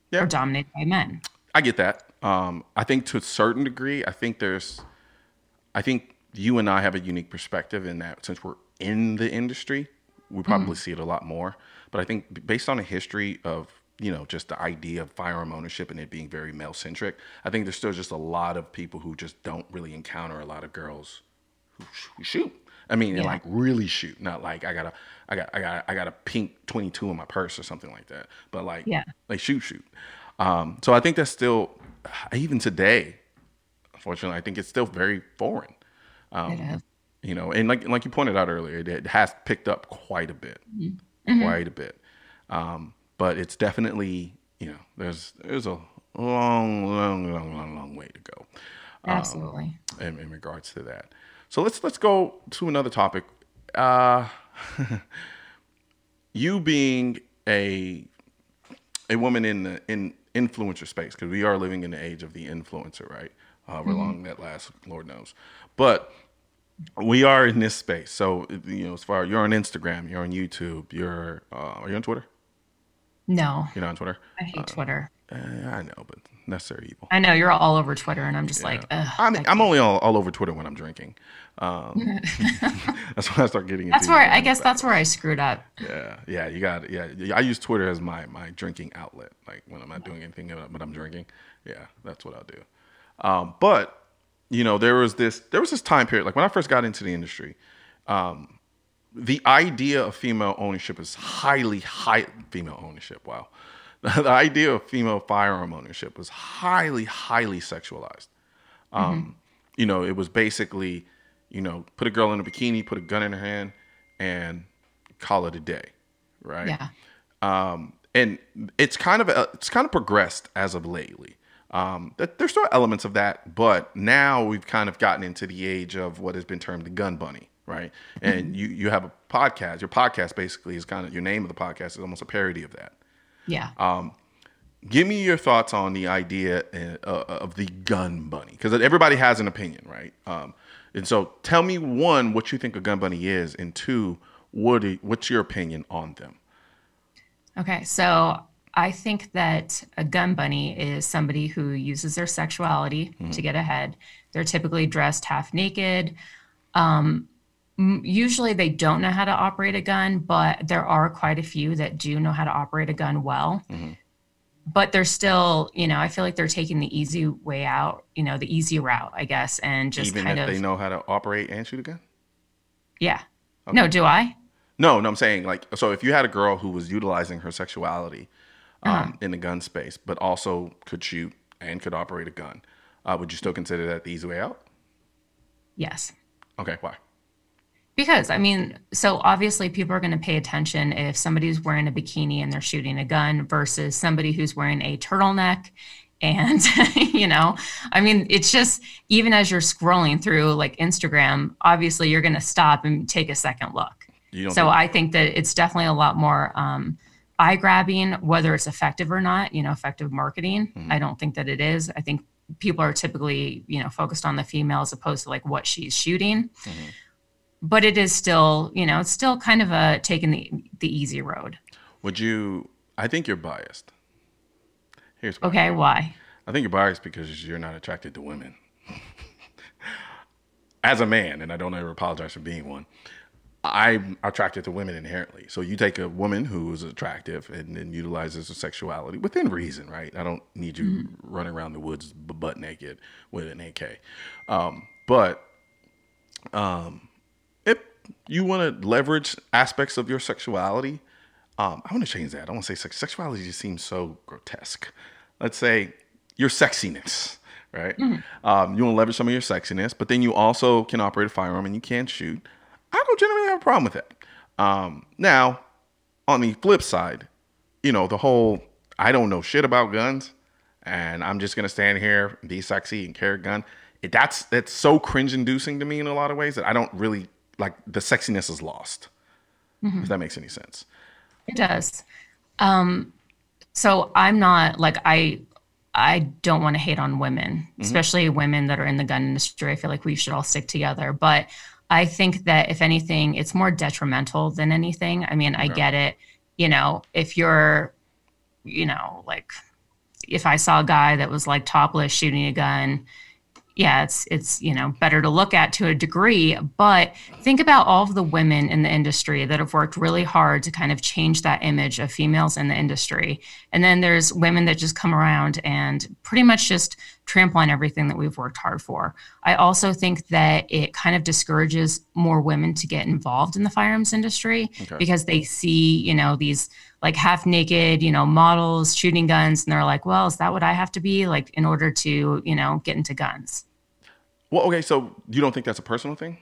yeah. are dominated by men i get that um, i think to a certain degree i think there's i think you and i have a unique perspective in that since we're in the industry we probably mm-hmm. see it a lot more but i think based on a history of you know, just the idea of firearm ownership and it being very male centric. I think there's still just a lot of people who just don't really encounter a lot of girls who, who shoot. I mean, yeah. like really shoot, not like I got a, I got, I got, I got a pink 22 in my purse or something like that. But like, yeah, like shoot, shoot. Um, so I think that's still, even today, unfortunately, I think it's still very foreign. Um, you know, and like like you pointed out earlier, it has picked up quite a bit, mm-hmm. quite a bit. Um, but it's definitely you know there's there's a long, long, long, long, long way to go. Um, Absolutely. Um, in, in, regards to that, so let's let's go to another topic. Uh, you being a a woman in the in influencer space because we are living in the age of the influencer, right? However mm-hmm. long that lasts, Lord knows. But we are in this space. So you know, as far you're on Instagram, you're on YouTube, you're uh, are you on Twitter? No. You're not on Twitter? I hate uh, Twitter. Uh, I know, but necessary evil. I know you're all over Twitter, and I'm just yeah. like, I'm, I'm only all, all over Twitter when I'm drinking. Um, that's when I start getting. That's where I guess that's where I screwed up. Yeah, yeah, you got it. Yeah, I use Twitter as my my drinking outlet. Like when I'm not doing anything, but I'm drinking. Yeah, that's what I'll do. Um, but you know, there was this there was this time period. Like when I first got into the industry, um, the idea of female ownership is highly high female ownership wow. The idea of female firearm ownership was highly highly sexualized. Um, mm-hmm. you know it was basically you know put a girl in a bikini put a gun in her hand and call it a day right? Yeah. Um, and it's kind of it's kind of progressed as of lately. Um, there's still elements of that but now we've kind of gotten into the age of what has been termed the gun bunny right? And you you have a podcast. Your podcast basically is kind of your name of the podcast is almost a parody of that. Yeah. Um, give me your thoughts on the idea uh, uh of the gun bunny because everybody has an opinion, right? Um, and so tell me one what you think a gun bunny is, and two what are, what's your opinion on them? Okay, so I think that a gun bunny is somebody who uses their sexuality mm-hmm. to get ahead. They're typically dressed half naked. Um, usually they don't know how to operate a gun, but there are quite a few that do know how to operate a gun well. Mm-hmm. But they're still, you know, I feel like they're taking the easy way out, you know, the easy route, I guess, and just even kind if of they know how to operate and shoot a gun. Yeah. Okay. No, do I? No, no, I'm saying like so. If you had a girl who was utilizing her sexuality um, uh-huh. in the gun space, but also could shoot and could operate a gun, uh, would you still consider that the easy way out? Yes. Okay. Why? Because I mean, so obviously people are going to pay attention if somebody's wearing a bikini and they're shooting a gun versus somebody who's wearing a turtleneck. And, you know, I mean, it's just even as you're scrolling through like Instagram, obviously you're going to stop and take a second look. so think- I think that it's definitely a lot more um, eye grabbing, whether it's effective or not. You know, effective marketing. Mm-hmm. I don't think that it is. I think people are typically you know focused on the female as opposed to like what she's shooting. Mm-hmm. But it is still, you know, it's still kind of a taking the the easy road. Would you? I think you're biased. Here's why. okay. Why? I think you're biased because you're not attracted to women. As a man, and I don't ever apologize for being one, I'm attracted to women inherently. So you take a woman who is attractive and then utilizes her sexuality within reason, right? I don't need you mm-hmm. running around the woods butt naked with an AK. Um, but um, you want to leverage aspects of your sexuality, um, I want to change that. I want to say sex- sexuality just seems so grotesque. Let's say your sexiness, right? Mm-hmm. Um, you want to leverage some of your sexiness, but then you also can operate a firearm and you can shoot. I don't generally have a problem with it. Um, now, on the flip side, you know, the whole I don't know shit about guns and I'm just gonna stand here and be sexy and carry a gun. It, that's that's so cringe inducing to me in a lot of ways that I don't really like the sexiness is lost. Mm-hmm. If that makes any sense. It does. Um, so I'm not like I I don't want to hate on women, mm-hmm. especially women that are in the gun industry. I feel like we should all stick together. But I think that if anything, it's more detrimental than anything. I mean, I get it. You know, if you're, you know, like if I saw a guy that was like topless shooting a gun, yeah, it's it's you know better to look at to a degree, but think about all of the women in the industry that have worked really hard to kind of change that image of females in the industry. And then there's women that just come around and pretty much just trample on everything that we've worked hard for. I also think that it kind of discourages more women to get involved in the firearms industry okay. because they see, you know, these like half naked, you know, models shooting guns and they're like, well, is that what I have to be like in order to, you know, get into guns? Well, okay, so you don't think that's a personal thing?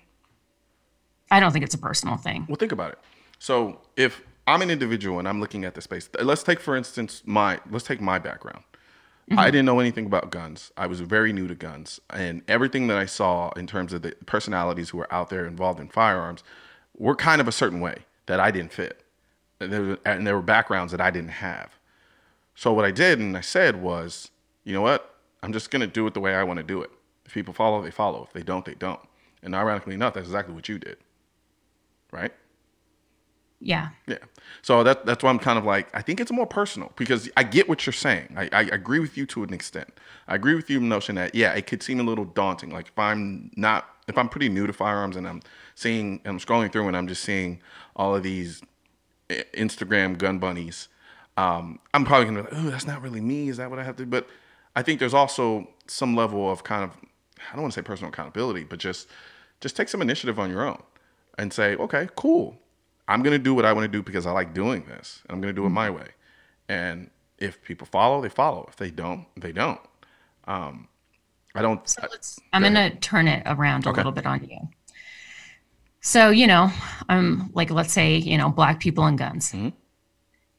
I don't think it's a personal thing. Well, think about it. So, if I'm an individual and I'm looking at the space, let's take for instance my let's take my background. Mm-hmm. I didn't know anything about guns. I was very new to guns, and everything that I saw in terms of the personalities who were out there involved in firearms were kind of a certain way that I didn't fit, and there, and there were backgrounds that I didn't have. So what I did and I said was, you know what? I'm just gonna do it the way I want to do it. If people follow, they follow. If they don't, they don't. And ironically enough, that's exactly what you did, right? Yeah. Yeah. So that that's why I'm kind of like I think it's more personal because I get what you're saying. I, I agree with you to an extent. I agree with you the notion that yeah, it could seem a little daunting. Like if I'm not if I'm pretty new to firearms and I'm seeing I'm scrolling through and I'm just seeing all of these eh, Instagram gun bunnies, um, I'm probably gonna be like, oh, that's not really me. Is that what I have to? But I think there's also some level of kind of I don't want to say personal accountability, but just just take some initiative on your own and say, okay, cool. I'm going to do what I want to do because I like doing this. And I'm going to do it my way. And if people follow, they follow. If they don't, they don't. Um, I don't. So I, am going to turn it around a okay. little bit on you. So, you know, I'm like, let's say, you know, black people and guns. Mm-hmm.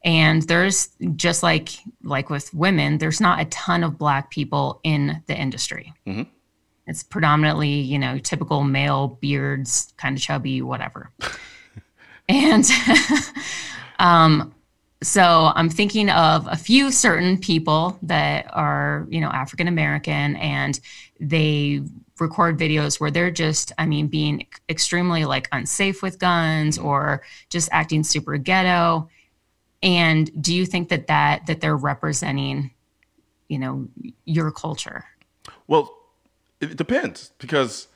And there's just like like with women, there's not a ton of black people in the industry. Mm-hmm. It's predominantly, you know, typical male beards, kind of chubby, whatever. And um, so I'm thinking of a few certain people that are, you know, African American and they record videos where they're just, I mean, being extremely like unsafe with guns or just acting super ghetto. And do you think that that that they're representing, you know, your culture? Well, it depends because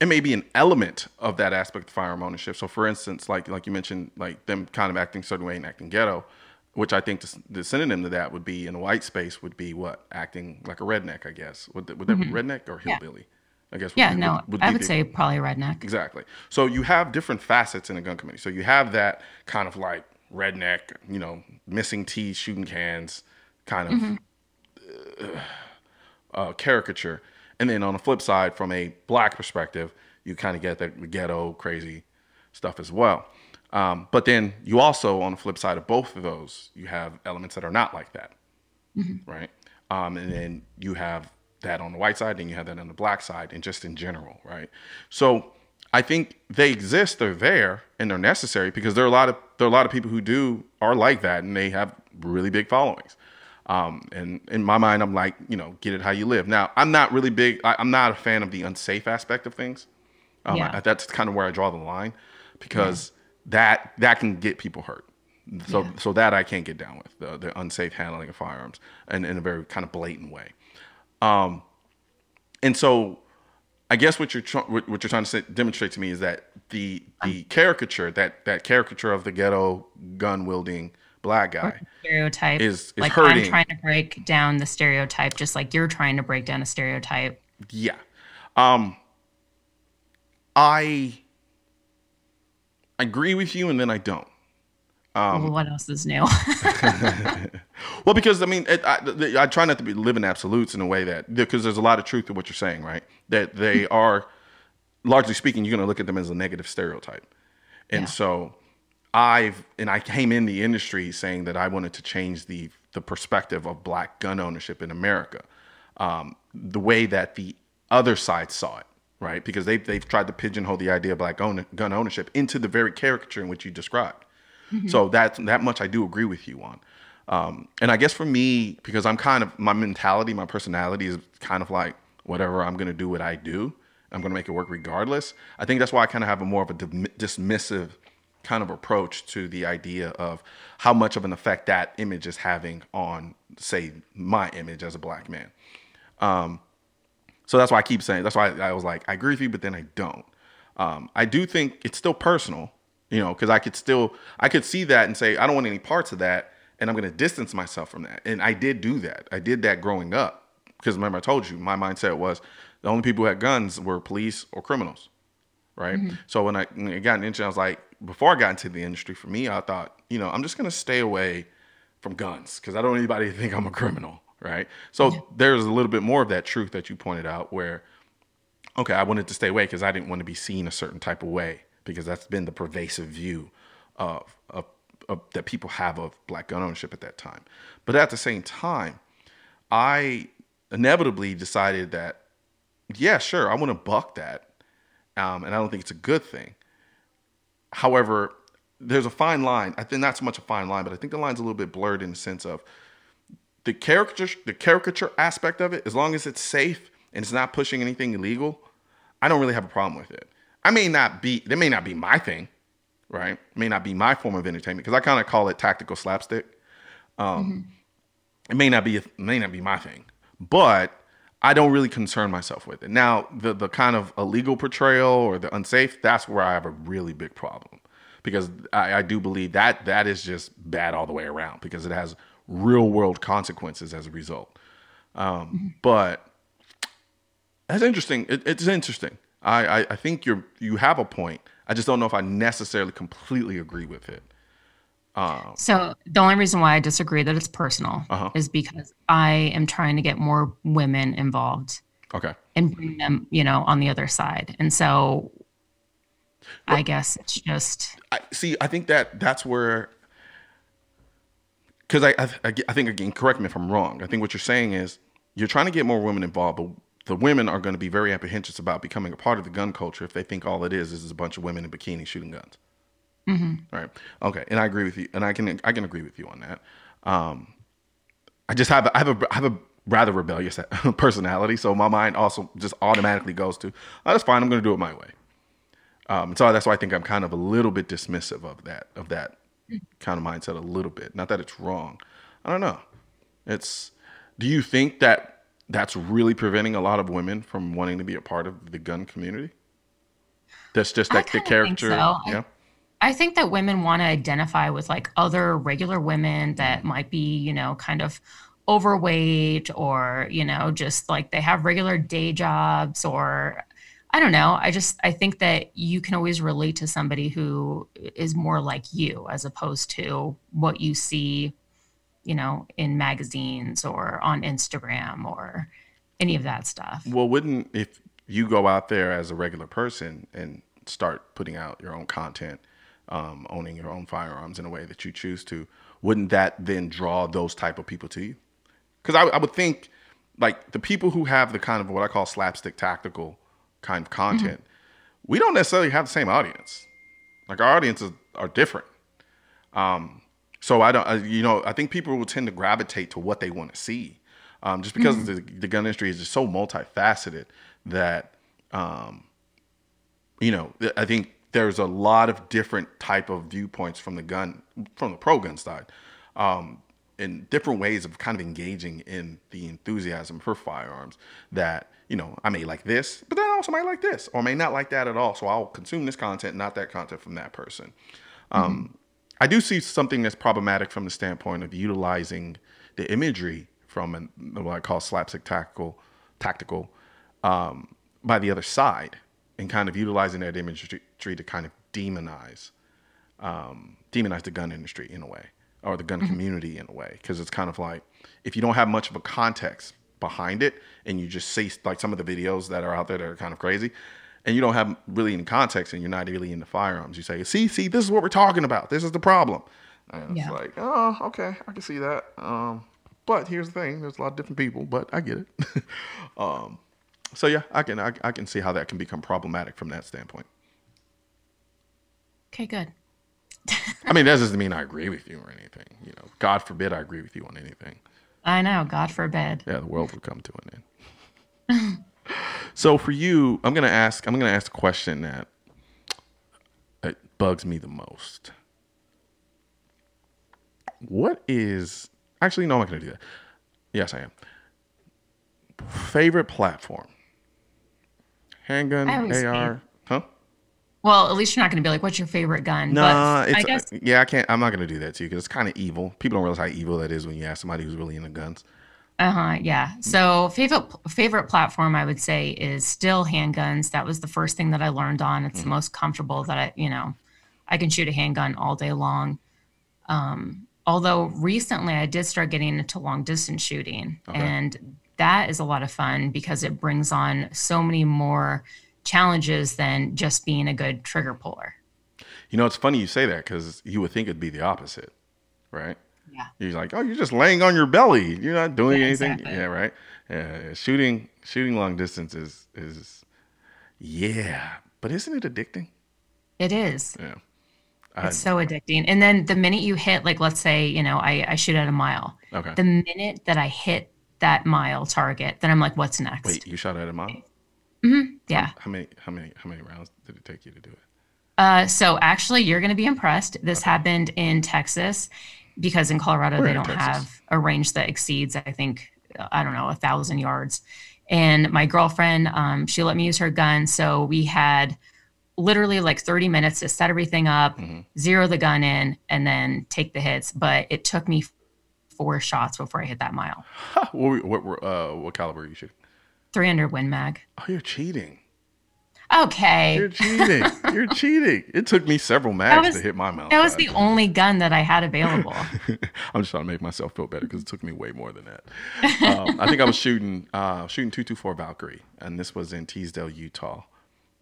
it may be an element of that aspect of firearm ownership. So, for instance, like like you mentioned, like them kind of acting certain way and acting ghetto, which I think the, the, synonym to that would be in a white space would be what acting like a redneck, I guess. Would, would that mm-hmm. be redneck or hillbilly? Yeah. I guess. Yeah, be, no, would, would I would the, say probably redneck. Exactly. So you have different facets in a gun committee. So you have that kind of like redneck, you know, missing teeth, shooting cans, kind of mm-hmm. uh, uh, caricature and then on the flip side, from a black perspective, you kind of get the ghetto crazy stuff as well. Um, but then you also, on the flip side of both of those, you have elements that are not like that, mm-hmm. right? Um, and then you have that on the white side, and you have that on the black side, and just in general, right? So I think they exist. They're there and they're necessary because there are a lot of there are a lot of people who do are like that and they have really big followings. Um, and in my mind, I'm like, you know, get it how you live. Now, I'm not really big. I, am not a fan of the unsafe aspect of things. Um, yeah. I, that's kind of where I draw the line because yeah. that that can get people hurt. So yeah. so that I can't get down with the, the unsafe handling of firearms and in a very kind of blatant way. Um, and so I guess what you're tr- what you're trying to say, demonstrate to me is that the the caricature that that caricature of the ghetto gun wielding black guy stereotype is, is like hurting. I'm trying to break down the stereotype just like you're trying to break down a stereotype. Yeah. Um I agree with you and then I don't. Um, well, what else is new? well, because I mean, it, I, I, try not to be live in absolutes in a way that because there's a lot of truth to what you're saying, right? That they are, largely speaking, you're going to look at them as a negative stereotype, and yeah. so I've and I came in the industry saying that I wanted to change the the perspective of black gun ownership in America, um, the way that the other side saw it, right? Because they've they've tried to pigeonhole the idea of black own, gun ownership into the very caricature in which you described. Mm-hmm. So that that much I do agree with you on. Um, and I guess for me, because I'm kind of my mentality, my personality is kind of like whatever I'm going to do, what I do. I'm going to make it work regardless. I think that's why I kind of have a more of a dismissive kind of approach to the idea of how much of an effect that image is having on, say, my image as a black man. Um, so that's why I keep saying. That's why I was like, I agree with you, but then I don't. Um, I do think it's still personal you know, because I could still I could see that and say I don't want any parts of that, and I'm going to distance myself from that. And I did do that. I did that growing up because remember I told you my mindset was the only people who had guns were police or criminals, right? Mm-hmm. So when I, when I got into industry, I was like, before I got into the industry, for me, I thought, you know, I'm just going to stay away from guns because I don't want anybody to think I'm a criminal, right? So yeah. there's a little bit more of that truth that you pointed out where, okay, I wanted to stay away because I didn't want to be seen a certain type of way because that's been the pervasive view of, of, of, that people have of black gun ownership at that time. But at the same time, I inevitably decided that, yeah, sure, I want to buck that, um, and I don't think it's a good thing. However, there's a fine line. I think not so much a fine line, but I think the line's a little bit blurred in the sense of the caricature, the caricature aspect of it. As long as it's safe and it's not pushing anything illegal, I don't really have a problem with it. I may not be, that may not be my thing, right? It may not be my form of entertainment because I kind of call it tactical slapstick. Um, mm-hmm. It may not be, it may not be my thing, but I don't really concern myself with it. Now, the the kind of illegal portrayal or the unsafe, that's where I have a really big problem because I, I do believe that that is just bad all the way around because it has real world consequences as a result. Um, mm-hmm. But that's interesting. It, it's interesting. I, I, I think you're you have a point. I just don't know if I necessarily completely agree with it. Um, so the only reason why I disagree that it's personal uh-huh. is because I am trying to get more women involved. Okay. And bring them, you know, on the other side. And so well, I guess it's just. I see. I think that that's where. Because I, I, I think again, correct me if I'm wrong. I think what you're saying is you're trying to get more women involved, but the women are going to be very apprehensive about becoming a part of the gun culture if they think all it is is a bunch of women in bikinis shooting guns. Mm-hmm. Right. Okay. And I agree with you, and I can I can agree with you on that. Um, I just have a, I have a I have a rather rebellious personality, so my mind also just automatically goes to, oh, that's fine. I'm going to do it my way. Um, so that's why I think I'm kind of a little bit dismissive of that of that kind of mindset a little bit. Not that it's wrong. I don't know. It's. Do you think that that's really preventing a lot of women from wanting to be a part of the gun community. That's just like the character. So. Yeah. I think that women want to identify with like other regular women that mm-hmm. might be, you know, kind of overweight or, you know, just like they have regular day jobs or I don't know. I just I think that you can always relate to somebody who is more like you as opposed to what you see you know, in magazines or on Instagram or any of that stuff. Well, wouldn't if you go out there as a regular person and start putting out your own content, um, owning your own firearms in a way that you choose to, wouldn't that then draw those type of people to you? Because I, I, would think, like the people who have the kind of what I call slapstick tactical kind of content, we don't necessarily have the same audience. Like our audiences are different. Um, so I don't, uh, you know, I think people will tend to gravitate to what they want to see, um, just because mm-hmm. the, the gun industry is just so multifaceted that, um, you know, I think there's a lot of different type of viewpoints from the gun, from the pro gun side, um, and different ways of kind of engaging in the enthusiasm for firearms that you know, I may like this, but then I also might like this, or may not like that at all. So I'll consume this content, not that content from that person. Um, mm-hmm. Um, I do see something that's problematic from the standpoint of utilizing the imagery from an, what I call slapstick tactical, tactical um, by the other side, and kind of utilizing that imagery to kind of demonize, um, demonize the gun industry in a way, or the gun mm-hmm. community in a way, because it's kind of like if you don't have much of a context behind it and you just see like some of the videos that are out there that are kind of crazy and you don't have really any context and you're not really into firearms you say see see this is what we're talking about. This is the problem. And yeah. it's like oh okay i can see that. Um, but here's the thing there's a lot of different people but i get it. Um, so yeah i can I, I can see how that can become problematic from that standpoint okay good I mean, that doesn't mean I agree with you or anything. You know, God forbid I agree with you on anything. I know. God forbid. Yeah, the world would come to an end. so for you, I'm gonna ask. I'm gonna ask a question that that bugs me the most. What is actually no? I'm not gonna do that. Yes, I am. Favorite platform? Handgun, AR, huh? Well, at least you're not going to be like, "What's your favorite gun?" No, nah, it's I guess, yeah, I can't. I'm not going to do that to you because it's kind of evil. People don't realize how evil that is when you ask somebody who's really into guns. Uh huh. Yeah. So favorite favorite platform I would say is still handguns. That was the first thing that I learned on. It's mm-hmm. the most comfortable that I, you know, I can shoot a handgun all day long. Um, although recently I did start getting into long distance shooting, okay. and that is a lot of fun because it brings on so many more challenges than just being a good trigger puller. You know, it's funny you say that because you would think it'd be the opposite, right? Yeah. You're like, oh, you're just laying on your belly. You're not doing yeah, anything. Exactly. Yeah, right. Yeah, shooting shooting long distance is is yeah, but isn't it addicting? It is. Yeah. It's so addicting. And then the minute you hit, like, let's say, you know, I, I shoot at a mile. Okay. The minute that I hit that mile target, then I'm like, what's next? Wait, you shot at a mile? Mm-hmm. Yeah. How many how many how many rounds did it take you to do it? Uh, so actually, you're going to be impressed. This okay. happened in Texas because in Colorado We're they don't Texas. have a range that exceeds, I think, I don't know, a thousand yards. And my girlfriend, um, she let me use her gun, so we had literally like 30 minutes to set everything up, mm-hmm. zero the gun in, and then take the hits. But it took me four shots before I hit that mile. what, what, uh, what caliber are you shooting? 300 Win Mag. Oh, you're cheating. Okay. You're cheating. You're cheating. It took me several mags was, to hit my mouth. That was the only gun that I had available. I'm just trying to make myself feel better because it took me way more than that. Um, I think I was shooting uh, shooting 224 Valkyrie, and this was in Teasdale, Utah.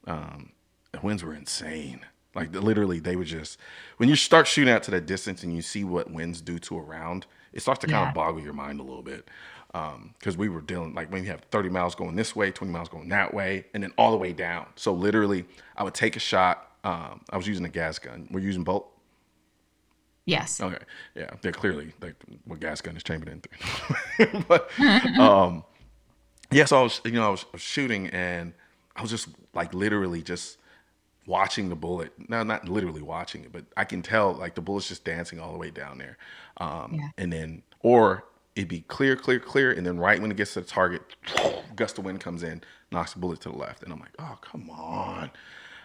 Um, the winds were insane. Like literally, they would just when you start shooting out to that distance and you see what winds do to a round, it starts to kind yeah. of boggle your mind a little bit because um, we were dealing like when you have 30 miles going this way 20 miles going that way and then all the way down. So literally i would take a shot um, i was using a gas gun. We're using bolt yes. Okay. Yeah they're clearly like what gas gun is chambered in but um yes yeah, so i was you know I was, I was shooting and i was just like literally just watching the bullet no not literally watching it but i can tell like the bullet's just dancing all the way down there um, yeah. and then or it'd be clear, clear, clear, and then right when it gets to the target, gust of wind comes in, knocks the bullet to the left, and I'm like, oh come on.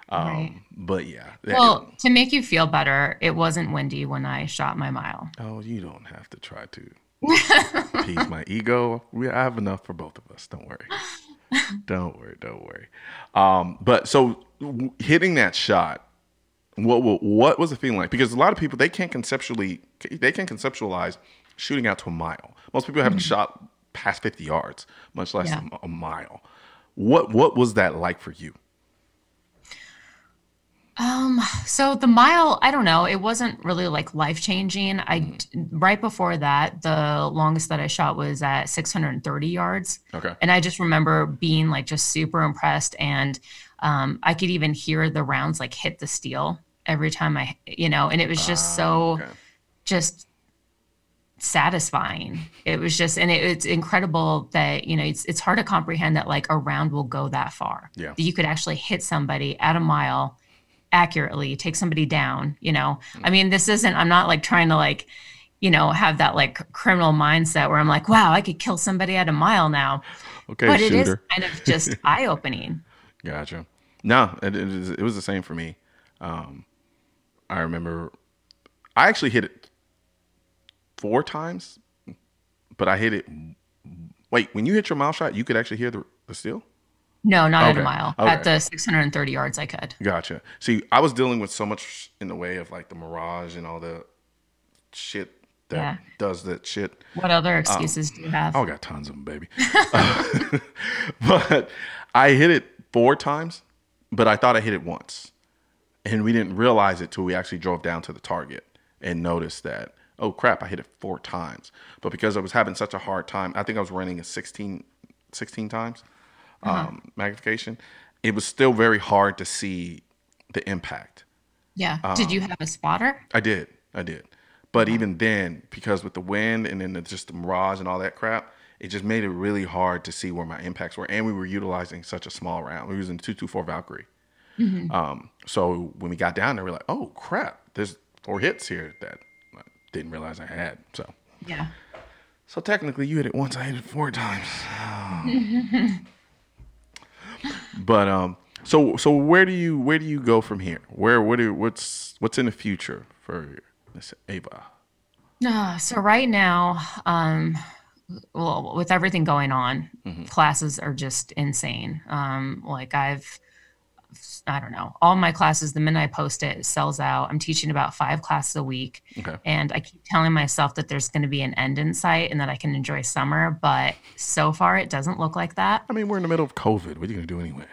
Um, right. But yeah. That, well, it, to make you feel better, it wasn't windy when I shot my mile. Oh, you don't have to try to appease my ego. We I have enough for both of us. Don't worry. don't worry. Don't worry. Um, but so hitting that shot, what, what what was the feeling like? Because a lot of people they can't conceptually they can conceptualize shooting out to a mile. Most people haven't mm-hmm. shot past 50 yards, much less yeah. a, a, mile. What what was that like for you? Um so the mile, I don't know, it wasn't really like life changing. I right before that, the longest that I shot was at 630 yards. Okay. And I just remember being like just super impressed and um, I could even hear the rounds like hit the steel every time I, you know, and it was just so Okay. just satisfying. It was just, and it, it's incredible that, you know, it's, it's hard to comprehend that like a round will go that far. Yeah. That you could actually hit somebody at a mile accurately, take somebody down, you know. I mean, this isn't, I'm not like trying to like, you know, have that like criminal mindset where I'm like, wow, I could kill somebody at a mile now. Okay, but it is kind of just eye opening. Gotcha. No, it, it, is- it was the same for me. Um, I remember I actually hit it four times, but I hit it. Wait, when you hit your mile shot, you could actually hear the, the steel? No, not at a mile. okay. At the 630 yards, I could. Gotcha. See, I was dealing with so much in the way of like the mirage and all the shit that Yeah. does that shit. What other excuses do you have? I got tons of them, baby. but I hit it four times, but I thought I hit it once. And we didn't realize it till we actually drove down to the target and noticed that, oh crap, I hit it four times. But because I was having such a hard time, I think I was running a 16, 16 times um, magnification, it was still very hard to see the impact. Yeah. Did you have a spotter? I did. I did. But even then, because with the wind and then the, just the mirage and all that crap, it just made it really hard to see where my impacts were. And we were utilizing such a small round. We were using 224 Valkyrie. Um, so when we got down there, we are like, oh crap, there's four hits here that I didn't realize I had. So, Yeah. so technically, you hit it once. I hit it four times. but um, so so where do you where do you go from here? Where what do what's what's in the future for Miss Ava? Uh, so right now, um, well, with everything going on, classes are just insane. Um, like I've, I don't know, all my classes. The minute I post it, it sells out. I'm teaching about five classes a week, Okay. and I keep telling myself that there's going to be an end in sight and that I can enjoy summer. But so far, it doesn't look like that. I mean, we're in the middle of COVID. What are you gonna do anyway?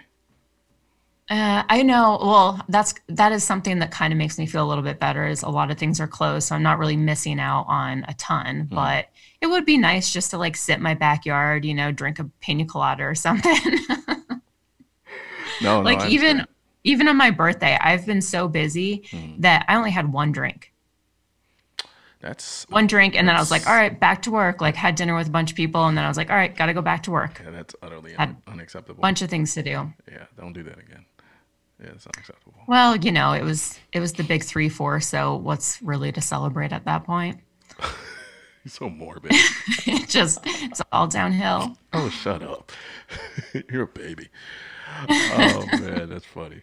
Uh, I know. Well, that's that is something that kind of makes me feel a little bit better. Is a lot of things are closed, so I'm not really missing out on a ton. But it would be nice just to like sit in my backyard, you know, drink a pina colada or something. No, no. like even even on my birthday, I've been so busy mm-hmm. that I only had one drink, that's one drink, and then I was like, all right, back to work. Like had dinner with a bunch of people, and then I was like, all right, got to go back to work. yeah, that's utterly un- unacceptable. Bunch of things to do. Yeah, don't do that again. Yeah, it's unacceptable. Well, you know, it was it was the big three four. So what's really to celebrate at that point? So morbid. it just it's all downhill. oh, shut up. You're a baby. Oh man, that's funny.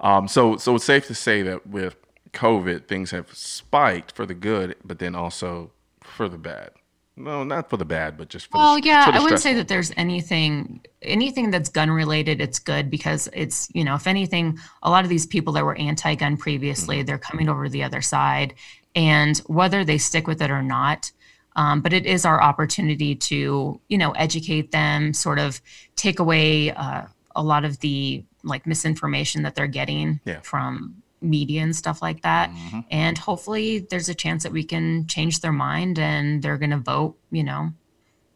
Um, so so it's safe to say that with COVID, things have spiked for the good, but then also for the bad. No, not for the bad, but just for Well, the, yeah, for the I wouldn't say that there's anything anything that's gun related. It's good because it's you know, if anything, a lot of these people that were anti-gun previously, they're coming over to the other side, and whether they stick with it or not. Um, but it is our opportunity to, you know, educate them, sort of take away uh, a lot of the like misinformation that they're getting Yeah. from media and stuff like that. Mm-hmm. And hopefully, there's a chance that we can change their mind and they're going to vote, you know,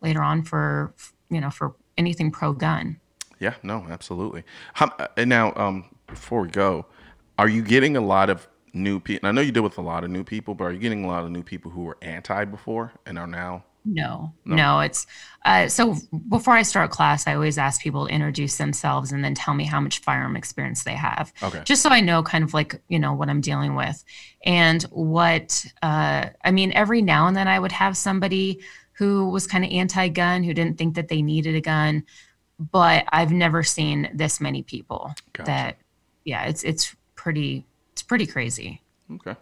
later on for, you know, for anything pro gun. Yeah, no, absolutely. How, uh, and now, um, before we go, are you getting a lot of new people? I know you deal with a lot of new people, but are you getting a lot of new people who were anti before and are now? No, no, it's uh, so before I start class, I always ask people to introduce themselves and then tell me how much firearm experience they have. Okay. Just so I know kind of like, you know, what I'm dealing with. And what, uh, I mean, every now and then I would have somebody who was kind of anti gun, who didn't think that they needed a gun. But I've never seen this many people Gotcha. that, yeah, it's, it's pretty, pretty crazy. Okay.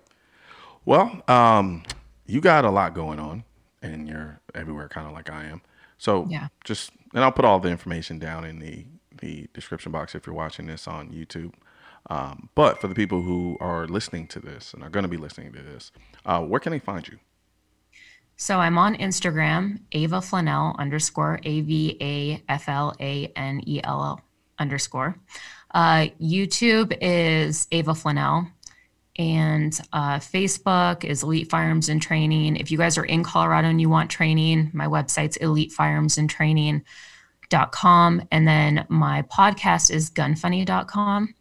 Well, um, you got a lot going on, and you're everywhere, kind of like I am. So Yeah. just and I'll put all the information down in the the description box if you're watching this on YouTube. Um, but for the people who are listening to this and are going to be listening to this, uh, where can they find you? So I'm on Instagram, Ava Flanell underscore A V A F L A N E L L underscore. Uh, YouTube is Ava Flanell, and uh, Facebook is Elite Firearms and Training. If you guys are in Colorado and you want training, my website's elitefirearmsandtraining.com. And then my podcast is gunfunny.com,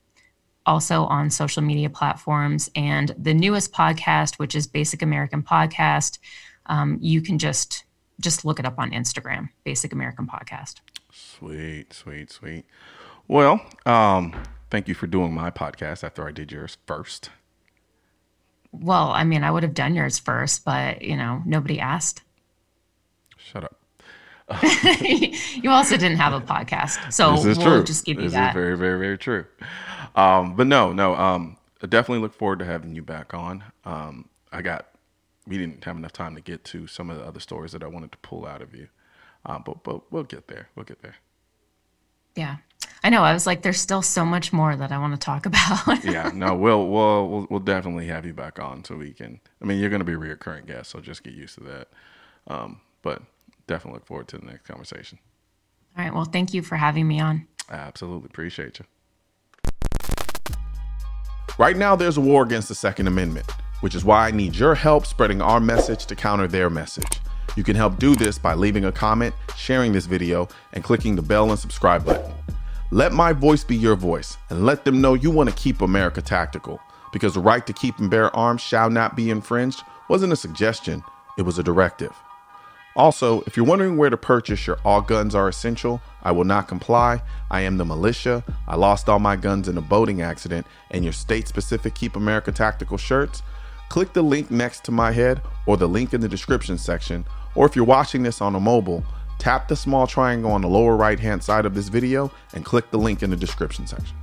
also on social media platforms. And the newest podcast, which is Basic American Podcast, um, you can just just look it up on Instagram, Basic American Podcast. Sweet, sweet, sweet. Well, um, thank you for doing my podcast after I did yours first. Well, I mean, I would have done yours first, but you know, nobody asked. Shut up. you also didn't have a podcast, so this is we'll true. just give you that. this that. is very, very, very true. Um, but no, no. Um, I definitely look forward to having you back on. Um, I got we didn't have enough time to get to some of the other stories that I wanted to pull out of you, uh, but but we'll get there. We'll get there. Yeah, I know. I was like, there's still so much more that I want to talk about. yeah, no, we'll, we'll we'll we'll definitely have you back on so we can. I mean, you're going to be a reoccurring guest, so just get used to that. Um, but definitely look forward to the next conversation. All right. Well, thank you for having me on. I absolutely appreciate you. Right now, there's a war against the Second Amendment, which is why I need your help spreading our message to counter their message. You can help do this by leaving a comment, sharing this video, and clicking the bell and subscribe button. Let my voice be your voice, and let them know you want to keep America tactical, because the right to keep and bear arms shall not be infringed wasn't a suggestion, it was a directive. Also, if you're wondering where to purchase your All Guns Are Essential, I Will Not Comply, I Am the Militia, I Lost All My Guns in a Boating Accident, and your state specific Keep America Tactical shirts, click the link next to my head or the link in the description section. Or if you're watching this on a mobile, tap the small triangle on the lower right hand side of this video and click the link in the description section.